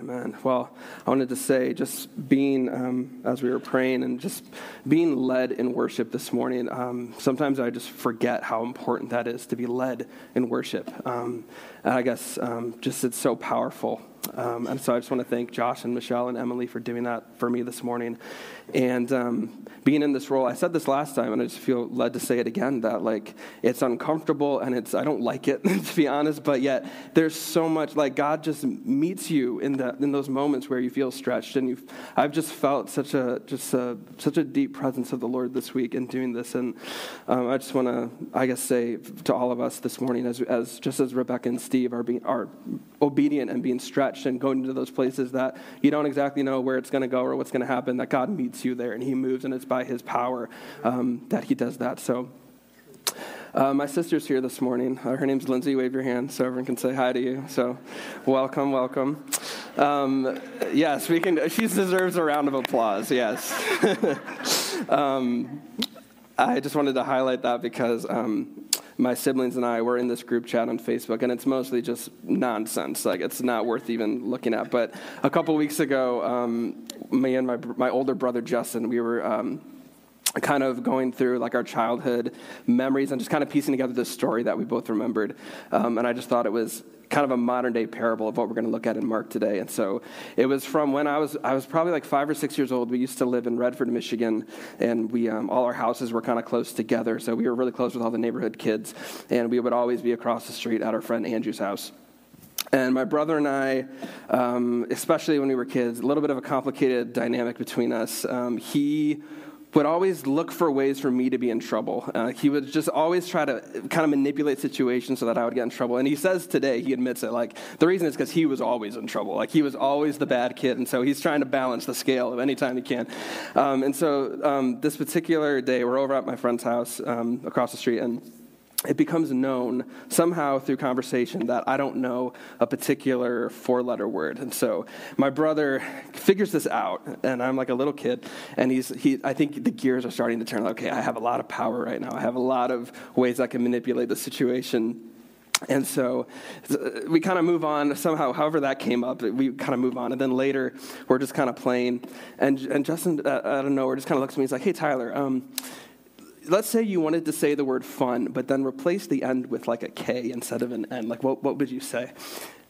Amen. Well, I wanted to say, just being, um, as we were praying and just being led in worship this morning, um, sometimes I just forget how important that is to be led in worship. Um, I guess um, just it's so powerful. Um, and so I just want to thank Josh and Michelle and Emily for doing that for me this morning. And um, being in this role, I said this last time, and I just feel led to say it again that like it's uncomfortable and it's I don't like it to be honest, but yet there's so much like God just meets you in that in those moments where you feel stretched, and you I've just felt such a just a, such a deep presence of the Lord this week in doing this, and um, I just want to I guess say to all of us this morning as as just as Rebecca and Steve are being are obedient and being stretched and going to those places that you don't exactly know where it's going to go or what's going to happen, that God meets you there and He moves, and it's by His power um, that He does that. So. Uh, my sister's here this morning. Uh, her name's Lindsay. Wave your hand so everyone can say hi to you. So, welcome, welcome. Um, yes, we can. She deserves a round of applause. Yes. um, I just wanted to highlight that because um, my siblings and I were in this group chat on Facebook, and it's mostly just nonsense. Like it's not worth even looking at. But a couple weeks ago, um, me and my my older brother Justin, we were. Um, kind of going through like our childhood memories and just kind of piecing together this story that we both remembered um, and i just thought it was kind of a modern day parable of what we're going to look at in Mark today. And so it was from when I was I was probably like five or six years old. We used to live in Redford, Michigan, and we um, all our houses were kind of close together. So we were really close with all the neighborhood kids, and we would always be across the street at our friend Andrew's house. And my brother and I, um, especially when we were kids, a little bit of a complicated dynamic between us. Um, he would always look for ways for me to be in trouble. Uh, he would just always try to kind of manipulate situations so that I would get in trouble. And he says today, he admits it, like the reason is because he was always in trouble. Like he was always the bad kid. And so he's trying to balance the scale of any time he can. Um, and so um, this particular day, we're over at my friend's house um, across the street. And it becomes known somehow through conversation that I don't know a particular four letter word. And so my brother figures this out, and I'm like a little kid, and he's, he, I think the gears are starting to turn. Okay, I have a lot of power right now, I have a lot of ways I can manipulate the situation. And so we kind of move on somehow, however that came up, we kind of move on. And then later, we're just kind of playing. And, and Justin, uh, I don't know, just kind of looks at me, he's like, hey, Tyler, um, let's say you wanted to say the word fun, but then replace the end with like a K instead of an N. Like, what, what would you say?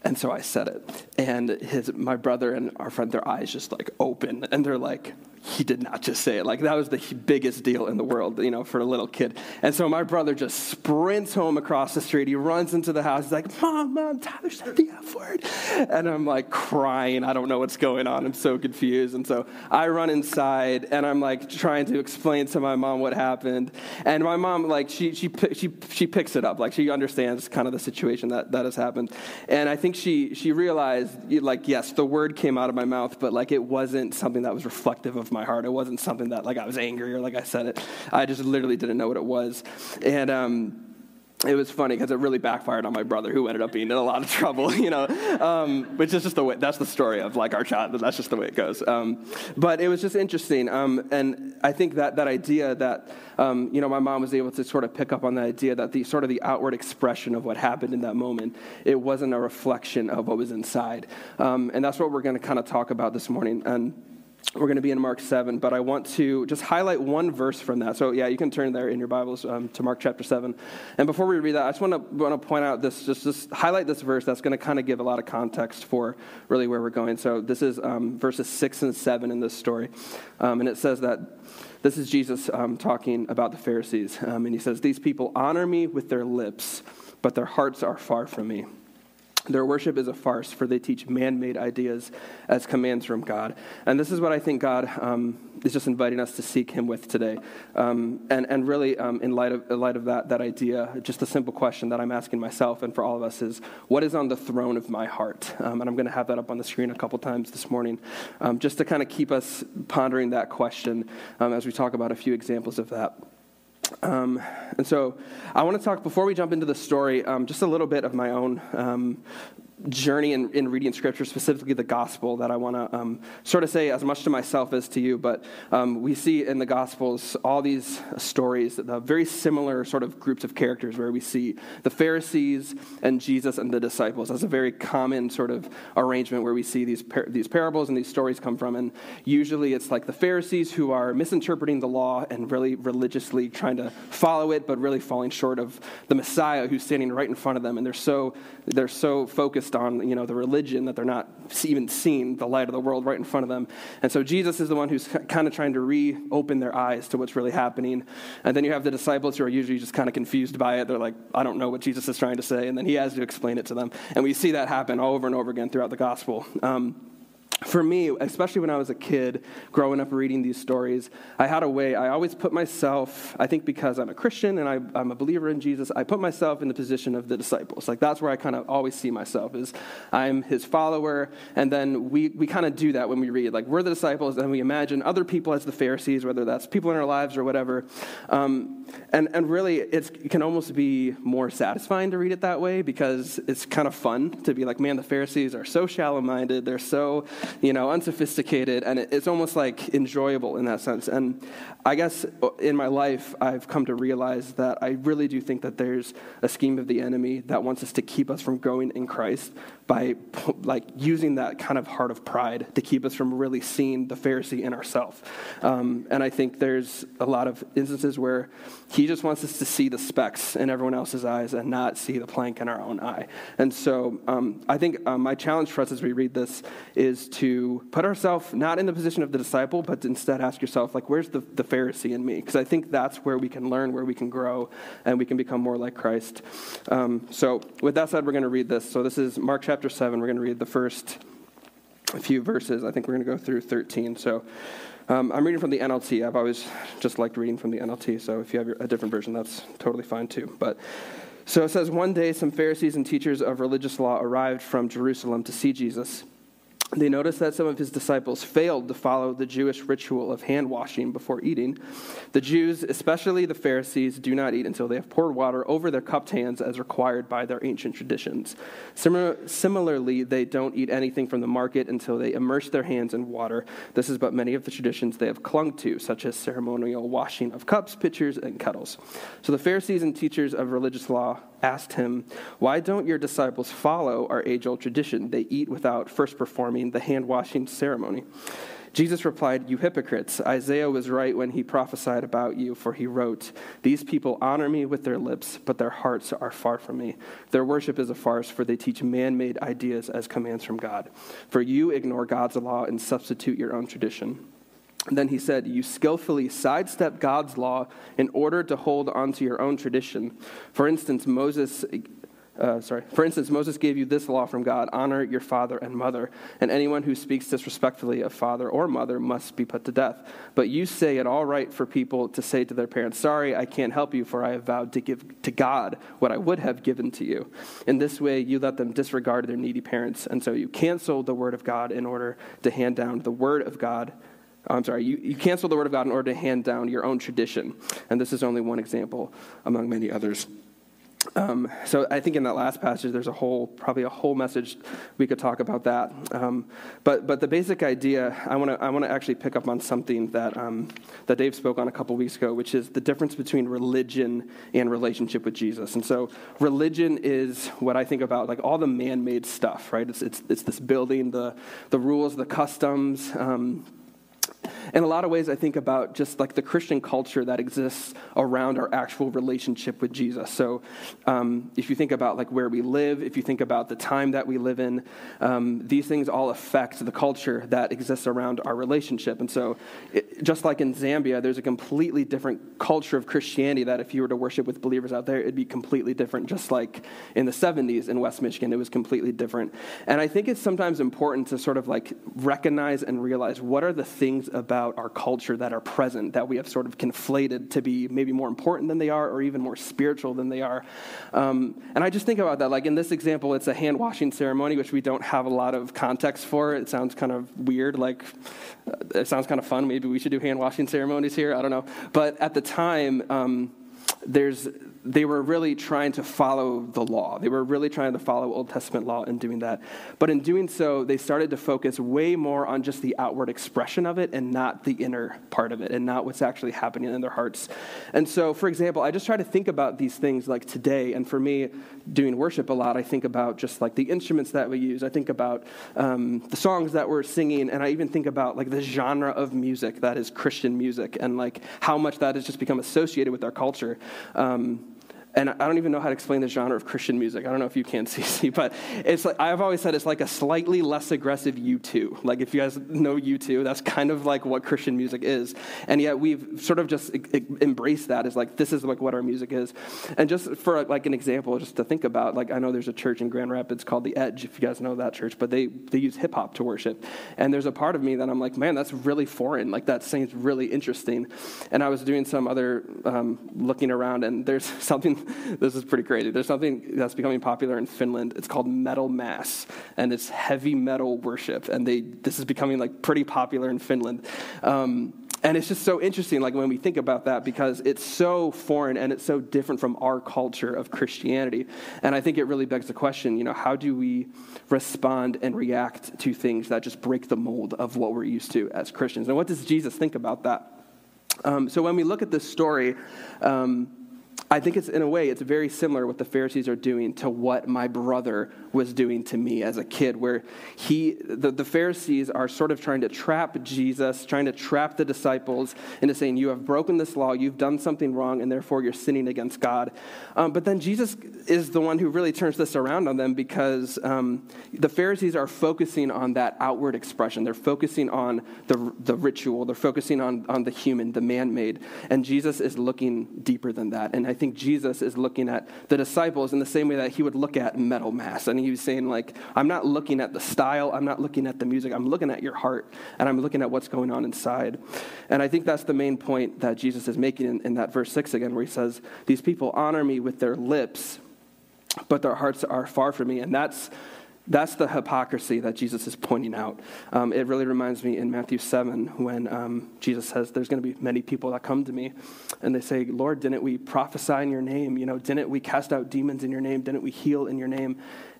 And so I said it. And his, my brother and our friend, their eyes just like open. And they're like, he did not just say it. Like that was the biggest deal in the world, you know, for a little kid. And so my brother just sprints home across the street. He runs into the house. He's like, Mom, Mom, Tyler said the F word. And I'm like crying. I don't know what's going on. I'm so confused. And so I run inside and I'm like trying to explain to my mom what happened. And my mom, like, she, she, she, she picks it up. Like she understands kind of the situation that, that has happened. And I think she, she realized, like, yes, the word came out of my mouth, but like it wasn't something that was reflective of my heart. It wasn't something that like I was angry or like I said it. I just literally didn't know what it was. And um, it was funny because it really backfired on my brother, who ended up being in a lot of trouble, you know, um, which is just the way, that's the story of like our child, that's just the way it goes. Um, but it was just interesting. Um, and I think that that idea that, um, you know, my mom was able to sort of pick up on the idea that the sort of the outward expression of what happened in that moment, it wasn't a reflection of what was inside. Um, and that's what we're going to kind of talk about this morning. And we're going to be in Mark 7, but I want to just highlight one verse from that. So, yeah, you can turn there in your Bibles um, to Mark chapter 7. And before we read that, I just want to, want to point out this, just, just highlight this verse that's going to kind of give a lot of context for really where we're going. So, this is um, verses 6 and 7 in this story. Um, and it says that this is Jesus um, talking about the Pharisees. Um, and he says, These people honor me with their lips, but their hearts are far from me. Their worship is a farce, for they teach man made ideas as commands from God. And this is what I think God um, is just inviting us to seek Him with today. Um, and, and really, um, in, light of, in light of that, that idea, just a simple question that I'm asking myself and for all of us is what is on the throne of my heart? Um, and I'm going to have that up on the screen a couple times this morning, um, just to kind of keep us pondering that question um, as we talk about a few examples of that. Um, and so I want to talk, before we jump into the story, um, just a little bit of my own um, journey in, in reading scripture, specifically the gospel, that I want to um, sort of say as much to myself as to you. But um, we see in the gospels all these stories, the very similar sort of groups of characters, where we see the Pharisees and Jesus and the disciples as a very common sort of arrangement where we see these, par- these parables and these stories come from. And usually it's like the Pharisees who are misinterpreting the law and really religiously trying to follow it, but really falling short of the Messiah who's standing right in front of them. And they're so, they're so focused on you know, the religion that they're not even seeing the light of the world right in front of them. And so Jesus is the one who's kind of trying to reopen their eyes to what's really happening. And then you have the disciples who are usually just kind of confused by it. They're like, I don't know what Jesus is trying to say. And then he has to explain it to them. And we see that happen all over and over again throughout the gospel. Um, for me, especially when I was a kid growing up reading these stories, I had a way, I always put myself, I think because I'm a Christian and I, am a believer in Jesus, I put myself in the position of the disciples. Like that's where I kind of always see myself is I'm his follower. And then we, we kind of do that when we read. Like we're the disciples and we imagine other people as the Pharisees, whether that's people in our lives or whatever. Um, and, and really, it can almost be more satisfying to read it that way because it's kind of fun to be like, man, the Pharisees are so shallow minded. They're so you know, unsophisticated, and it's almost like enjoyable in that sense. And I guess uh, in my life, I've come to realize that I really do think that there's a scheme of the enemy that wants us to keep us from growing in Christ by like using that kind of heart of pride to keep us from really seeing the Pharisee in ourselves. Um, and I think there's a lot of instances where he just wants us to see the specks in everyone else's eyes and not see the plank in our own eye. And so um, I think um, my challenge for us as we read this is to put ourselves not in the position of the disciple, but instead ask yourself, like, where's the, the Pharisee in me? Because I think that's where we can learn, where we can grow, and we can become more like Christ. Um, so with that said, we're going to read this. So this is Mark chapter chapter 7. We're going to read the first few verses. I think we're going to go through 13. So um, I'm reading from the NLT. I've always just liked reading from the NLT. So if you have a different version, that's totally fine too. But so it says, One day some Pharisees and teachers of religious law arrived from Jerusalem to see Jesus. They noticed that some of his disciples failed to follow the Jewish ritual of hand washing before eating. The Jews, especially the Pharisees, do not eat until they have poured water over their cupped hands as required by their ancient traditions. similarly, they don't eat anything from the market until they immerse their hands in water. This is but many of the traditions they have clung to, such as ceremonial washing of cups, pitchers, and kettles. So the Pharisees and teachers of religious law asked him, Why don't your disciples follow our age old tradition? They eat without first performing the hand washing ceremony. Jesus replied, You hypocrites, Isaiah was right when he prophesied about you, for he wrote, These people honor me with their lips, but their hearts are far from me. Their worship is a farce, for they teach man made ideas as commands from God. For you ignore God's law and substitute your own tradition. Then he said, You skillfully sidestep God's law in order to hold onto your own tradition. For instance, Moses. Uh, sorry. For instance, Moses gave you this law from God honor your father and mother, and anyone who speaks disrespectfully of father or mother must be put to death. But you say it all right for people to say to their parents, Sorry, I can't help you, for I have vowed to give to God what I would have given to you. In this way, you let them disregard their needy parents, and so you cancel the word of God in order to hand down the word of God I'm sorry, you, you cancel the word of God in order to hand down your own tradition. And this is only one example among many others. Um, so I think in that last passage, there's a whole, probably a whole message we could talk about that. Um, but but the basic idea, I want to I want to actually pick up on something that um, that Dave spoke on a couple weeks ago, which is the difference between religion and relationship with Jesus. And so religion is what I think about, like all the man-made stuff, right? It's it's it's this building, the the rules, the customs. In a lot of ways, I think about just like the Christian culture that exists around our actual relationship with Jesus. So, um, if you think about like where we live, if you think about the time that we live in, um, these things all affect the culture that exists around our relationship. And so, it, just like in Zambia, there's a completely different culture of Christianity that if you were to worship with believers out there, it'd be completely different. Just like in the 70s in West Michigan, it was completely different. And I think it's sometimes important to sort of like recognize and realize what are the things about our culture that are present that we have sort of conflated to be maybe more important than they are or even more spiritual than they are. Um, and I just think about that. Like in this example, it's a hand washing ceremony, which we don't have a lot of context for. It sounds kind of weird. Like uh, it sounds kind of fun. Maybe we should do hand washing ceremonies here. I don't know. But at the time, um, there's they were really trying to follow the law. They were really trying to follow Old Testament law in doing that. But in doing so, they started to focus way more on just the outward expression of it and not the inner part of it and not what's actually happening in their hearts. And so, for example, I just try to think about these things like today. And for me, doing worship a lot, I think about just like the instruments that we use. I think about um, the songs that we're singing. And I even think about like the genre of music that is Christian music and like how much that has just become associated with our culture. Um, and I don't even know how to explain the genre of Christian music. I don't know if you can see, but it's like I've always said it's like a slightly less aggressive U2. Like if you guys know U2, that's kind of like what Christian music is. And yet we've sort of just embraced that as like this is like what our music is. And just for like an example, just to think about, like I know there's a church in Grand Rapids called the Edge. If you guys know that church, but they they use hip hop to worship. And there's a part of me that I'm like, man, that's really foreign. Like that seems really interesting. And I was doing some other um, looking around, and there's something this is pretty crazy. There's something that's becoming popular in Finland. It's called metal mass, and it's heavy metal worship. And they this is becoming like pretty popular in Finland. Um, and it's just so interesting, like when we think about that, because it's so foreign and it's so different from our culture of Christianity. And I think it really begs the question, you know, how do we respond and react to things that just break the mold of what we're used to as Christians? And what does Jesus think about that? Um, so when we look at this story, um, I think it's in a way it's very similar what the Pharisees are doing to what my brother was doing to me as a kid, where he the, the Pharisees are sort of trying to trap Jesus, trying to trap the disciples into saying, You have broken this law, you've done something wrong, and therefore you're sinning against God. Um, but then Jesus is the one who really turns this around on them because um, the Pharisees are focusing on that outward expression. They're focusing on the, the ritual, they're focusing on, on the human, the man made. And Jesus is looking deeper than that. And I think Jesus is looking at the disciples in the same way that he would look at metal mass. And he was saying, like, I'm not looking at the style, I'm not looking at the music, I'm looking at your heart, and I'm looking at what's going on inside. And I think that's the main point that Jesus is making in, in that verse 6 again, where he says, These people honor me with their lips, but their hearts are far from me. And that's that's the hypocrisy that Jesus is pointing out. Um, it really reminds me in Matthew 7 when um, Jesus says, There's going to be many people that come to me and they say, Lord, didn't we prophesy in your name? You know, didn't we cast out demons in your name? Didn't we heal in your name?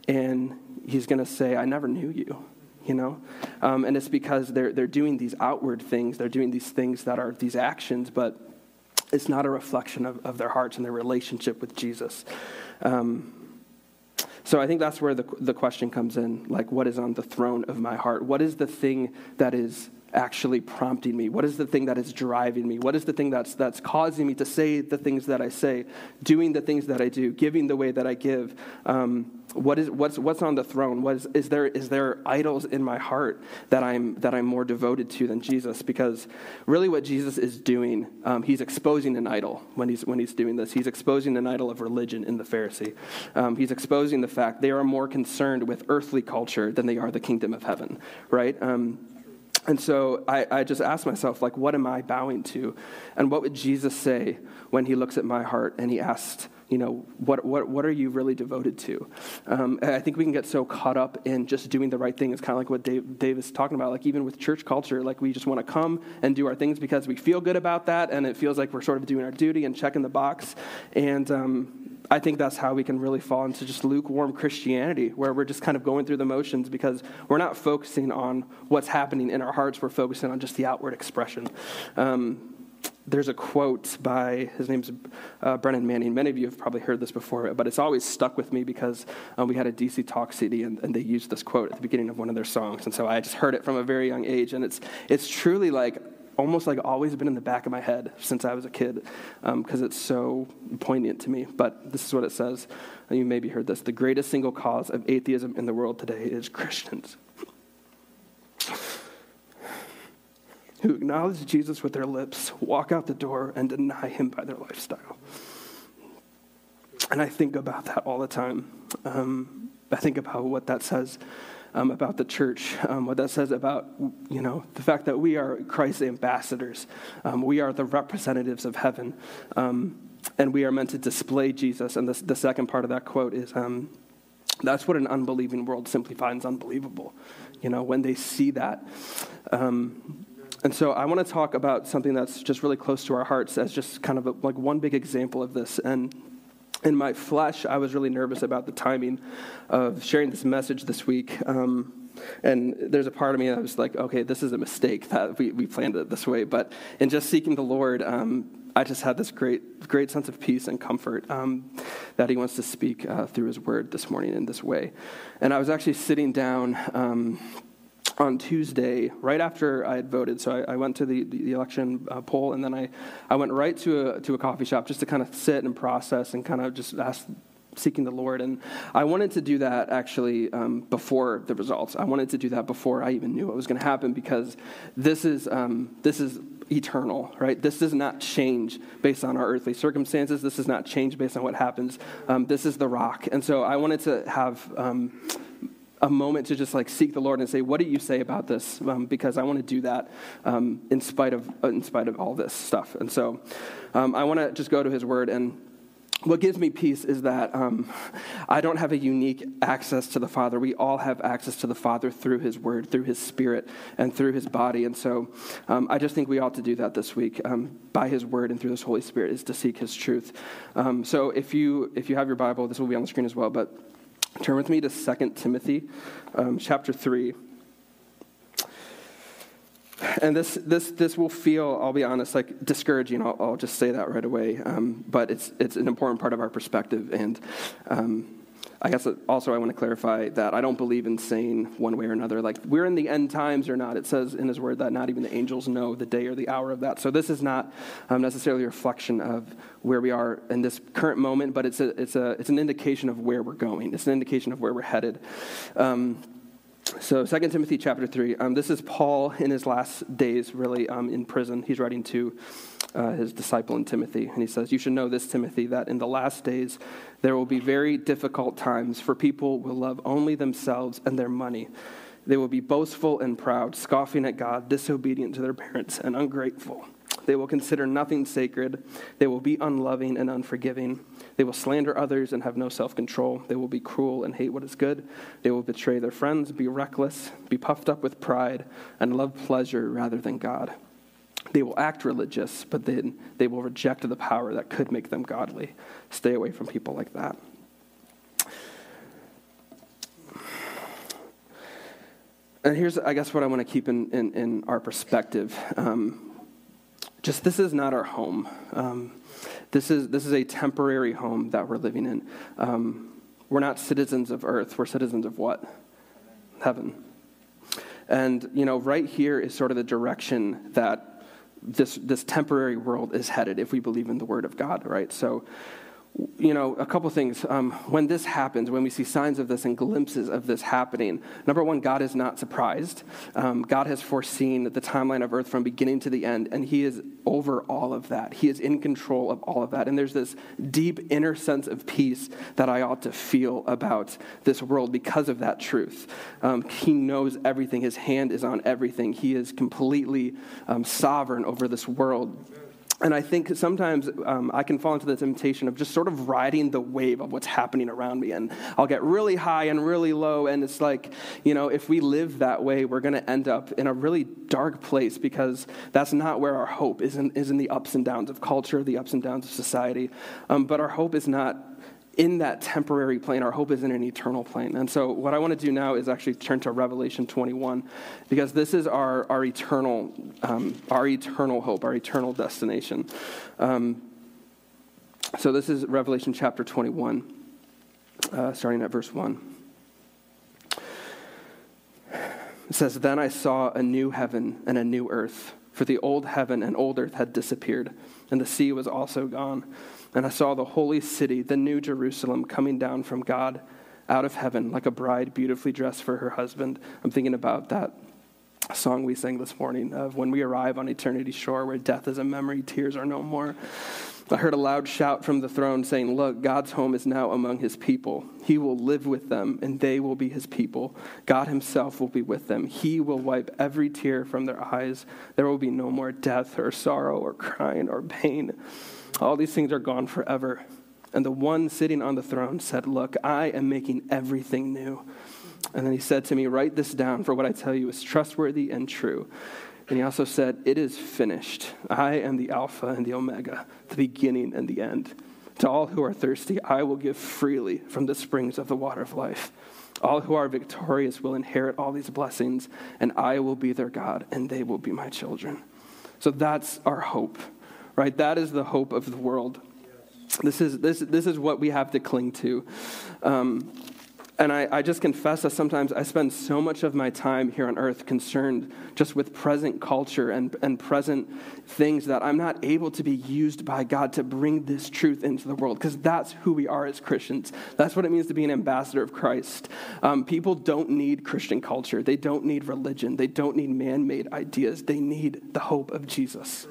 And he's going to say, I never knew you. You know, um, and it's because they're they're doing these outward things. They're doing these things that are these actions, but it's not a reflection of, of their hearts and their relationship with Jesus. Um, so I think that's where the, the question comes in like, what is on the throne of my heart? What is the thing that is actually prompting me? What is the thing that is driving me? What is the thing that's, that's causing me to say the things that I say, doing the things that I do, giving the way that I give? Um, what is, what's, what's on the throne? What is, is, there, is there idols in my heart that I'm, that I'm more devoted to than Jesus? Because really, what Jesus is doing, um, he's exposing an idol when he's, when he's doing this. He's exposing an idol of religion in the Pharisee. Um, he's exposing the fact they are more concerned with earthly culture than they are the kingdom of heaven, right? Um, and so I, I, just asked myself, like, what am I bowing to? And what would Jesus say when he looks at my heart and he asks, you know, what, what, what are you really devoted to? Um, I think we can get so caught up in just doing the right thing. It's kind of like what Dave, Dave is talking about. Like, even with church culture, like, we just want to come and do our things because we feel good about that, and it feels like we're sort of doing our duty and checking the box. And, um, I think that's how we can really fall into just lukewarm Christianity, where we're just kind of going through the motions because we're not focusing on what's happening in our hearts. We're focusing on just the outward expression. Um, there's a quote by his name's uh, Brennan Manning. Many of you have probably heard this before, but it's always stuck with me because um, we had a DC Talk CD and, and, they used this quote at the beginning of one of their songs, and so I just heard it from a very young age, and it's it's truly like almost like always been in the back of my head since I was a kid because um, it's so poignant to me. But this is what it says. You maybe heard this. The greatest single cause of atheism in the world today is Christians who acknowledge Jesus with their lips, walk out the door, and deny him by their lifestyle. And I think about that all the time. Um, I think about what that says um, about the church, um, what that says about, you know, the fact that we are Christ's ambassadors. Um, we are the representatives of heaven. Um, and we are meant to display Jesus. And the, the second part of that quote is um, that's what an unbelieving world simply finds unbelievable, you know, when they see that. And so I want to talk about something that's just really close to our hearts as just kind of a, like one big example of this. And in my flesh, I was really nervous about the timing of sharing this message this week. Um, and there's a part of me that was like, okay, this is a mistake that we, we planned it this way. But in just seeking the Lord, um, I just had this great, great sense of peace and comfort um, that He wants to speak uh, through His Word this morning in this way. And I was actually sitting down um, on Tuesday, right after I had voted. So I, I went to the, the election uh, poll, and then I, I went right to a, to a coffee shop just to kind of sit and process and kind of just ask seeking the Lord. And I wanted to do that actually um, before the results. I wanted to do that before I even knew what was going to happen because this is, um, this is eternal, right? This does not change based on our earthly circumstances. This does not change based on what happens. Um, this is the rock. And so I wanted to have um, a moment to just like seek the Lord and say, "What do you say about this?" Um, because I want to do that um, in spite of uh, in spite of all this stuff. And so, um, I want to just go to His Word. And what gives me peace is that um, I don't have a unique access to the Father. We all have access to the Father through His Word, through His Spirit, and through His body. And so, um, I just think we ought to do that this week um, by His Word and through His Holy Spirit is to seek His truth. so, if you if you have your Bible, this will be on the screen as well, but Turn with me to 2 Timothy um, chapter 3. And this, this, this will feel, I'll be honest, like discouraging. I'll, I'll just say that right away. Um, but it's, it's an important part of our perspective. And um, I guess also I want to clarify that I don't believe in saying one way or another, like we're in the end times or not. It says in his word that not even the angels know the day or the hour of that. So this is not um, necessarily a reflection of where we are in this current moment, but it's, a, it's, a, it's an indication of where we're going. It's an indication of where we're headed. Um, so 2 timothy chapter 3 um, this is paul in his last days really um, in prison he's writing to uh, his disciple in timothy and he says you should know this timothy that in the last days there will be very difficult times for people will love only themselves and their money they will be boastful and proud scoffing at god disobedient to their parents and ungrateful they will consider nothing sacred. They will be unloving and unforgiving. They will slander others and have no self control. They will be cruel and hate what is good. They will betray their friends, be reckless, be puffed up with pride, and love pleasure rather than God. They will act religious, but then they will reject the power that could make them godly. Stay away from people like that. And here's, I guess, what I want to keep in, in, in our perspective. Um, just this is not our home. Um, this is this is a temporary home that we're living in. Um, we're not citizens of earth. We're citizens of what? Heaven. And you know, right here is sort of the direction that this this temporary world is headed if we believe in the Word of God. Right. So you know, a couple things. Um, when this happens, when we see signs of this and glimpses of this happening, number one, God is not surprised. Um, God has foreseen the timeline of earth from beginning to the end, and He is over all of that. He is in control of all of that. And there's this deep inner sense of peace that I ought to feel about this world because of that truth. Um, he knows everything, His hand is on everything, He is completely um, sovereign over this world. And I think sometimes um, I can fall into the temptation of just sort of riding the wave of what's happening around me. And I'll get really high and really low. And it's like, you know, if we live that way, we're going to end up in a really dark place because that's not where our hope is in, is in the ups and downs of culture, the ups and downs of society. Um, but our hope is not in that temporary plane. Our hope is in an eternal plane. And so, what I want to do now is actually turn to Revelation 21, because this is our, our, eternal, um, our eternal hope, our eternal destination. Um, so, this is Revelation chapter 21, uh, starting at verse 1. It says, Then I saw a new heaven and a new earth, for the old heaven and old earth had disappeared, and the sea was also gone and I saw the holy city, the new Jerusalem, coming down from God out of heaven like a bride beautifully dressed for her husband. I'm thinking about that song we sang this morning of when we arrive on eternity's shore where death is a memory, tears are no more. I heard a loud shout from the throne saying, Look, God's home is now among his people. He will live with them, and they will be his people. God himself will be with them. He will wipe every tear from their eyes. There will be no more death, or sorrow, or crying, or pain all these things are gone forever. And the one sitting on the throne said, Look, I am making everything new. And then he said to me, Write this down, for what I tell you is trustworthy and true. And he also said, It is finished. I am the Alpha and the Omega, the beginning and the end. To all who are thirsty, I will give freely from the springs of the water of life. All who are victorious will inherit all these blessings, and I will be their God, and they will be my children. So that's our hope, right? That is the hope of the world. This is, this, this is what we have to cling to. Um, and I, I, just confess that sometimes I spend so much of my time here on earth concerned just with present culture and, and present things that I'm not able to be used by God to bring this truth into the world because that's who we are as Christians. That's what it means to be an ambassador of Christ. Um, people don't need Christian culture, they don't need religion, they don't need man made ideas, they need the hope of Jesus.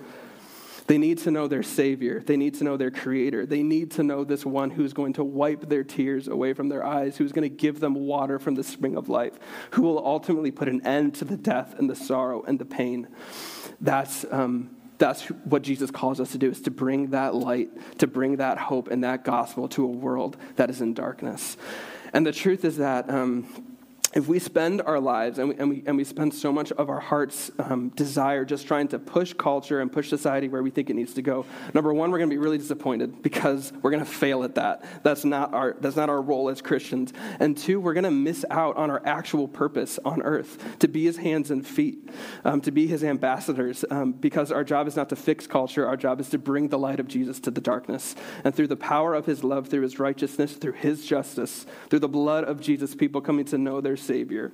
They need to know their Savior. They need to know their Creator. They need to know this one who's going to wipe their tears away from their eyes, who's going to give them water from the spring of life, who will ultimately put an end to the death and the sorrow and the pain. That's, um, that's what Jesus calls us to do, is to bring that light, to bring that hope and that gospel to a world that is in darkness. And the truth is that. Um, if we spend our lives and we, and we, and we spend so much of our heart's um, desire just trying to push culture and push society where we think it needs to go, number one, we're going to be really disappointed because we're going to fail at that. That's not, our, that's not our role as Christians. And two, we're going to miss out on our actual purpose on earth to be his hands and feet, um, to be his ambassadors, um, because our job is not to fix culture. Our job is to bring the light of Jesus to the darkness. And through the power of his love, through his righteousness, through his justice, through the blood of Jesus, people coming to know their Savior.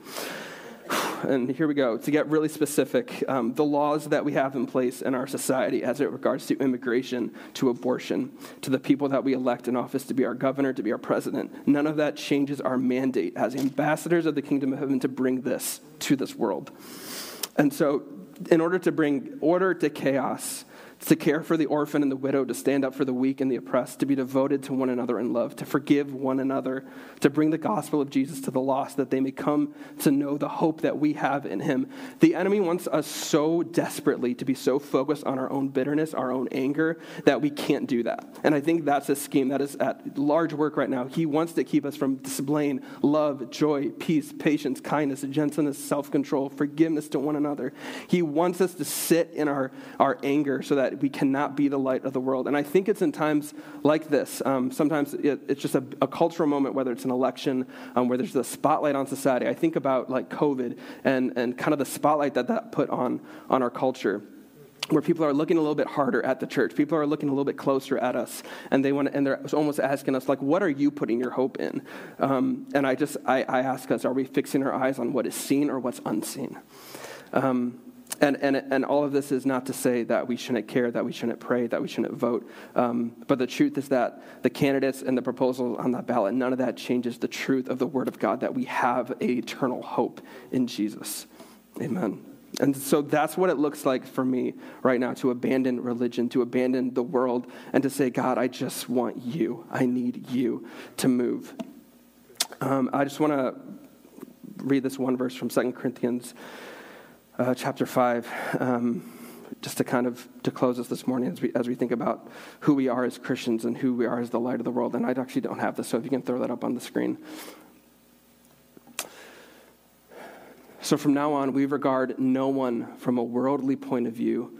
And here we go. To get really specific, um, the laws that we have in place in our society as it regards to immigration, to abortion, to the people that we elect in office to be our governor, to be our president, none of that changes our mandate as ambassadors of the kingdom of heaven to bring this to this world. And so, in order to bring order to chaos, to care for the orphan and the widow, to stand up for the weak and the oppressed, to be devoted to one another in love, to forgive one another, to bring the gospel of Jesus to the lost, that they may come to know the hope that we have in him. The enemy wants us so desperately to be so focused on our own bitterness, our own anger, that we can't do that. And I think that's a scheme that is at large work right now. He wants to keep us from displaying love, joy, peace, patience, kindness, gentleness, self control, forgiveness to one another. He wants us to sit in our, our anger so that that we cannot be the light of the world. And I think it's in times like this. Um, sometimes it, it's just a, a, cultural moment, whether it's an election, um, where there's a spotlight on society. I think about like COVID and, and kind of the spotlight that that put on, on our culture where people are looking a little bit harder at the church. People are looking a little bit closer at us, and they want, to, and they're almost asking us, like, "What are you putting your hope in?" Um, and I just, I, I, ask us, are we fixing our eyes on what is seen or what's unseen? Um, and, and, and all of this is not to say that we shouldn't care, that we shouldn't pray, that we shouldn't vote. Um, but the truth is that the candidates and the proposals on that ballot, none of that changes the truth of the Word of God, that we have eternal hope in Jesus. Amen. And so that's what it looks like for me right now to abandon religion, to abandon the world, and to say, God, I just want you. I need you to move. Um, I just want to read this one verse from 2 Corinthians uh, chapter 5, um, just to kind of to close us this morning as we, as we think about who we are as Christians and who we are as the light of the world. And I actually don't have this, so if you can throw that up on the screen. So from now on, we regard no one from a worldly point of view.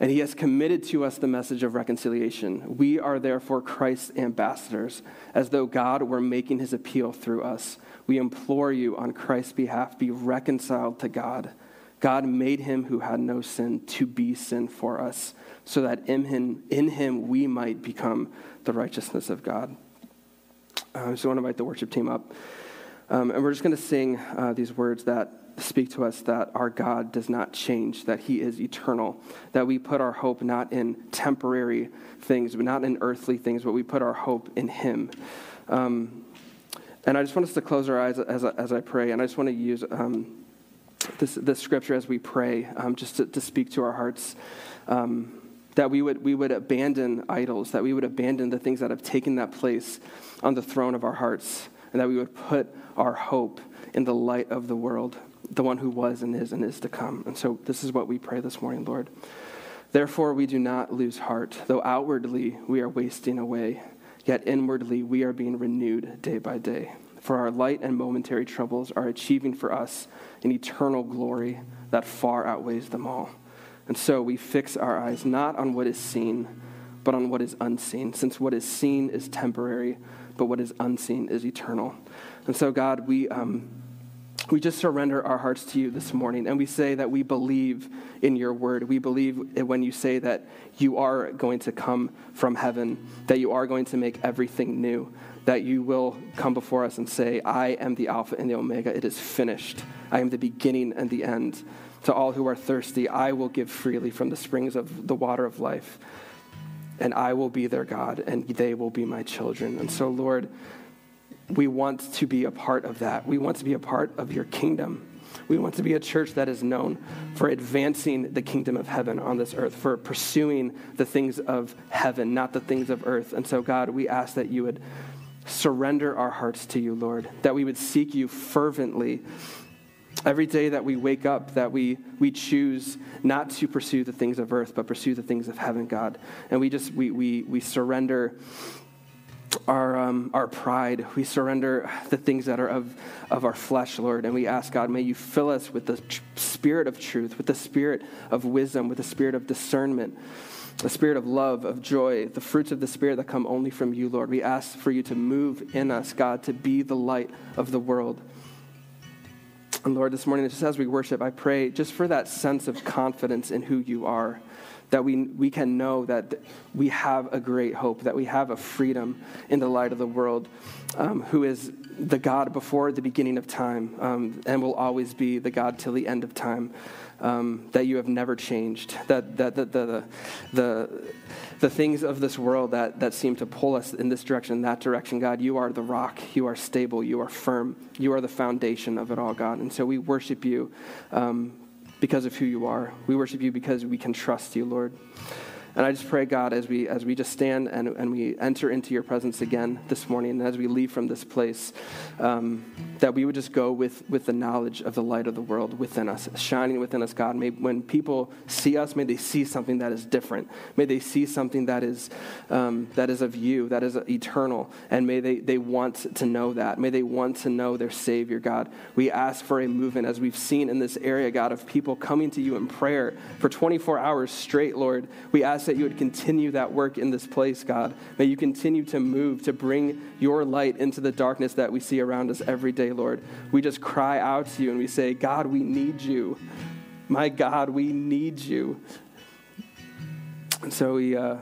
And he has committed to us the message of reconciliation. We are therefore Christ's ambassadors, as though God were making his appeal through us. We implore you on Christ's behalf, be reconciled to God. God made him who had no sin to be sin for us so that in him, in him we might become the righteousness of God. Uh, I just want to invite the worship team up. Um, and we're just going to sing uh, these words that speak to us that our God does not change, that He is eternal, that we put our hope not in temporary things, but not in earthly things, but we put our hope in Him. Um, and I just want us to close our eyes as, as I pray, and I just want to use um, this, this scripture as we pray, um, just to, to, speak to our hearts. Um, that we would, we would abandon idols, that we would abandon the things that have taken that place on the throne of our hearts, and that we would put our hope in the light of the world. The one who was and is and is to come. And so this is what we pray this morning, Lord. Therefore, we do not lose heart, though outwardly we are wasting away, yet inwardly we are being renewed day by day. For our light and momentary troubles are achieving for us an eternal glory that far outweighs them all. And so we fix our eyes not on what is seen, but on what is unseen, since what is seen is temporary, but what is unseen is eternal. And so, God, we. Um, we just surrender our hearts to you this morning and we say that we believe in your word. We believe when you say that you are going to come from heaven, that you are going to make everything new, that you will come before us and say, I am the Alpha and the Omega. It is finished. I am the beginning and the end. To all who are thirsty, I will give freely from the springs of the water of life. And I will be their God, and they will be my children. And so, Lord, we want to be a part of that. We want to be a part of your kingdom. We want to be a church that is known for advancing the kingdom of heaven on this earth, for pursuing the things of heaven, not the things of earth. And so, God, we ask that you would surrender our hearts to you, Lord, that we would seek you fervently. Every day that we wake up, that we, we choose not to pursue the things of earth, but pursue the things of heaven, God. And we just, we, we, we surrender our, um, our pride. We surrender the things that are of, of our flesh, Lord. And we ask, God, may you fill us with the tr- spirit of truth, with the spirit of wisdom, with the spirit of discernment, the spirit of love, of joy, the fruits of the spirit that come only from you, Lord. We ask for you to move in us, God, to be the light of the world. And Lord, this morning, just as we worship, I pray just for that sense of confidence in who you are that we, we can know that we have a great hope, that we have a freedom in the light of the world, um, who is the God before the beginning of time um, and will always be the God till the end of time. Um, that you have never changed, that, that, that the, the, the, the things of this world that, that seem to pull us in this direction, that direction, God, you are the rock, you are stable, you are firm, you are the foundation of it all, God. And so we worship you um, because of who you are. We worship you because we can trust you, Lord. And I just pray, God, as we, as we just stand and, and we enter into your presence again this morning, and as we leave from this place, um, that we would just go with, with the knowledge of the light of the world within us, shining within us, God. May when people see us, may they see something that is different. May they see something that is, um, that is of you, that is eternal. And may they, they want to know that. May they want to know their Savior, God. We ask for a movement, as we've seen in this area, God, of people coming to you in prayer for 24 hours straight, Lord. We ask that you would continue that work in this place, God. May you continue to move, to bring your light into the darkness that we see around us every day, Lord. We just cry out to you and we say, God, we need you. My God, we need you. And so we, uh,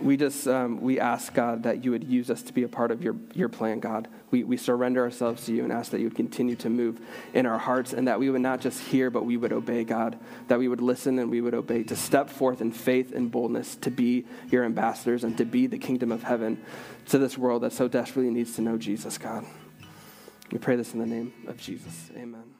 we just um, we ask God that you would use us to be a part of your, your plan, God. We, we surrender ourselves to you and ask that you would continue to move in our hearts and that we would not just hear, but we would obey, God. That we would listen and we would obey, to step forth in faith and boldness to be your ambassadors and to be the kingdom of heaven to this world that so desperately needs to know Jesus, God. We pray this in the name of Jesus. Amen.